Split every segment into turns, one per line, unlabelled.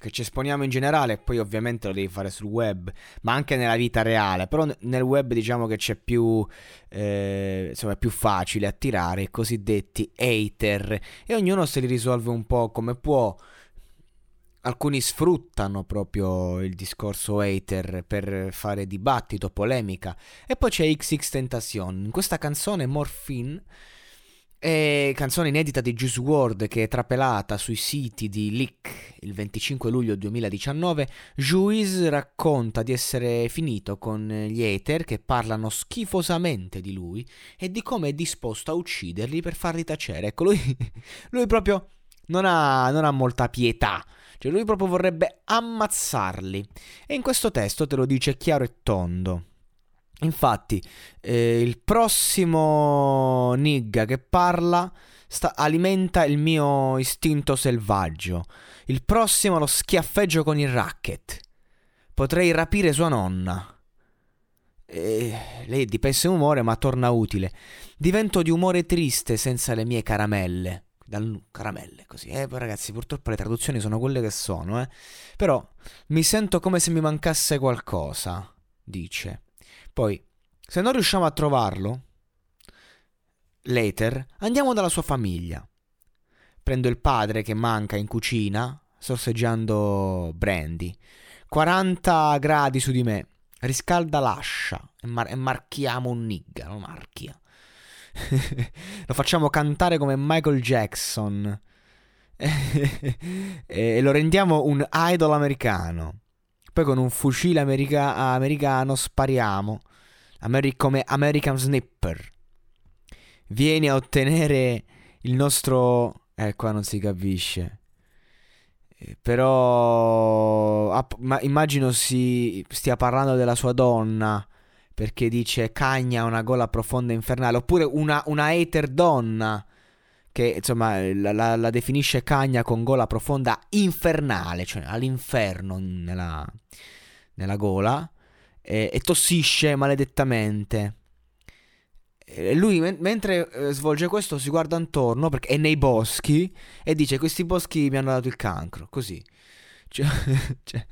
che ci esponiamo in generale, poi ovviamente lo devi fare sul web, ma anche nella vita reale, però nel web diciamo che c'è più, eh, insomma è più facile attirare i cosiddetti hater e ognuno se li risolve un po' come può. Alcuni sfruttano proprio il discorso hater per fare dibattito, polemica. E poi c'è XX Tentacion. In questa canzone Morphine e canzone inedita di Juice WRLD che è trapelata sui siti di Leak il 25 luglio 2019, Juice racconta di essere finito con gli hater che parlano schifosamente di lui e di come è disposto a ucciderli per farli tacere. Ecco, lui, lui proprio non ha, non ha molta pietà, cioè lui proprio vorrebbe ammazzarli. E in questo testo te lo dice chiaro e tondo. Infatti, eh, il prossimo nigga che parla sta, alimenta il mio istinto selvaggio. Il prossimo lo schiaffeggio con il racket. Potrei rapire sua nonna. E lei è di pessimo umore, ma torna utile. Divento di umore triste senza le mie caramelle. Dal, caramelle, così. Eh, ragazzi, purtroppo le traduzioni sono quelle che sono, eh. Però mi sento come se mi mancasse qualcosa, dice. Poi, se non riusciamo a trovarlo, later, andiamo dalla sua famiglia. Prendo il padre che manca in cucina, sorseggiando brandy. 40 gradi su di me. Riscalda l'ascia e, mar- e marchiamo un nigga, lo marchia. lo facciamo cantare come Michael Jackson. e lo rendiamo un idol americano. Poi con un fucile america- americano spariamo. Ameri- come American Snipper. Vieni a ottenere il nostro... Eh, qua non si capisce. Eh, però... Ah, ma immagino si stia parlando della sua donna. Perché dice cagna una gola profonda e infernale. Oppure una, una hater donna che insomma la, la, la, definisce cagna con gola profonda infernale, cioè all'inferno nella, nella gola, e, e, tossisce maledettamente. E lui men- mentre eh, svolge questo si guarda intorno perché è nei boschi e dice questi boschi mi hanno dato il cancro, così. Cioè, cioè,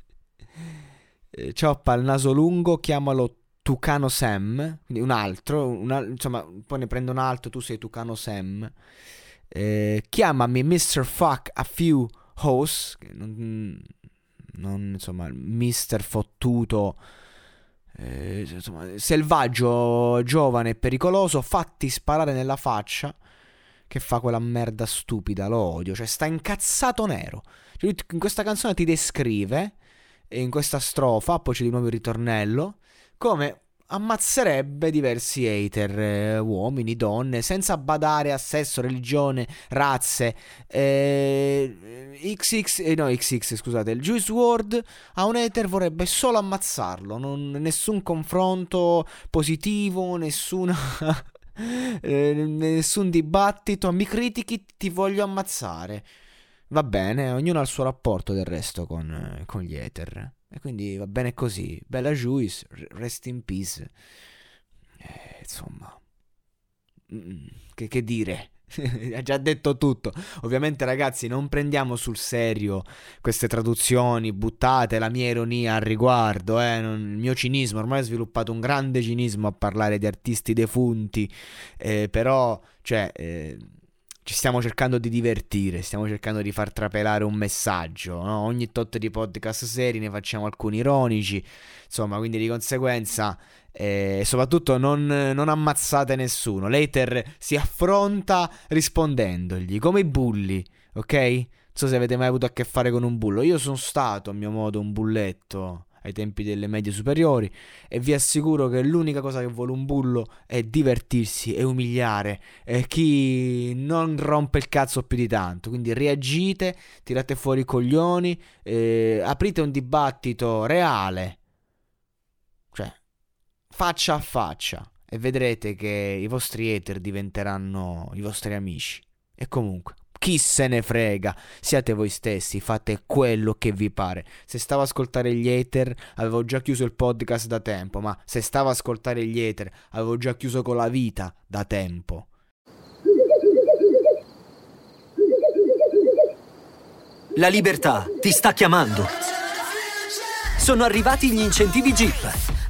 eh, cioppa il naso lungo, chiamalo Tucano Sam, quindi un altro, una, insomma, poi ne prende un altro, tu sei Tucano Sam. Eh, chiamami Mr. Fuck a few hoes, non, non insomma, Mr. Fottuto, eh, insomma, selvaggio, giovane e pericoloso, fatti sparare nella faccia, che fa quella merda stupida, lo odio, cioè sta incazzato nero. Cioè, in questa canzone ti descrive, in questa strofa, poi c'è di nuovo il ritornello, come ammazzerebbe diversi hater, eh, uomini, donne, senza badare a sesso, religione, razze. Eh, XX, eh, no, XX, scusate, il Juice WRLD a un hater vorrebbe solo ammazzarlo, non, nessun confronto positivo, nessuna... eh, nessun dibattito, mi critichi, ti voglio ammazzare. Va bene, ognuno ha il suo rapporto del resto con, con gli hater. E quindi va bene così. Bella Juice, rest in peace. Eh, insomma, mm, che, che dire? ha già detto tutto. Ovviamente, ragazzi, non prendiamo sul serio queste traduzioni buttate, la mia ironia al riguardo, eh? non, il mio cinismo. Ormai ho sviluppato un grande cinismo a parlare di artisti defunti, eh, però, cioè. Eh, ci stiamo cercando di divertire, stiamo cercando di far trapelare un messaggio. No? Ogni tot di podcast seri ne facciamo alcuni ironici, insomma, quindi di conseguenza, e eh, soprattutto non, non, ammazzate nessuno. Later si affronta rispondendogli, come i bulli, ok? Non so se avete mai avuto a che fare con un bullo. Io sono stato a mio modo un bulletto ai tempi delle medie superiori e vi assicuro che l'unica cosa che vuole un bullo è divertirsi e umiliare eh, chi non rompe il cazzo più di tanto. Quindi reagite, tirate fuori i coglioni, eh, aprite un dibattito reale, cioè faccia a faccia e vedrete che i vostri hater diventeranno i vostri amici. E comunque, chi se ne frega? Siate voi stessi, fate quello che vi pare. Se stavo a ascoltare gli hater, avevo già chiuso il podcast da tempo, ma se stavo a ascoltare gli hater, avevo già chiuso con la vita da tempo.
La libertà ti sta chiamando. Sono arrivati gli incentivi Jeep.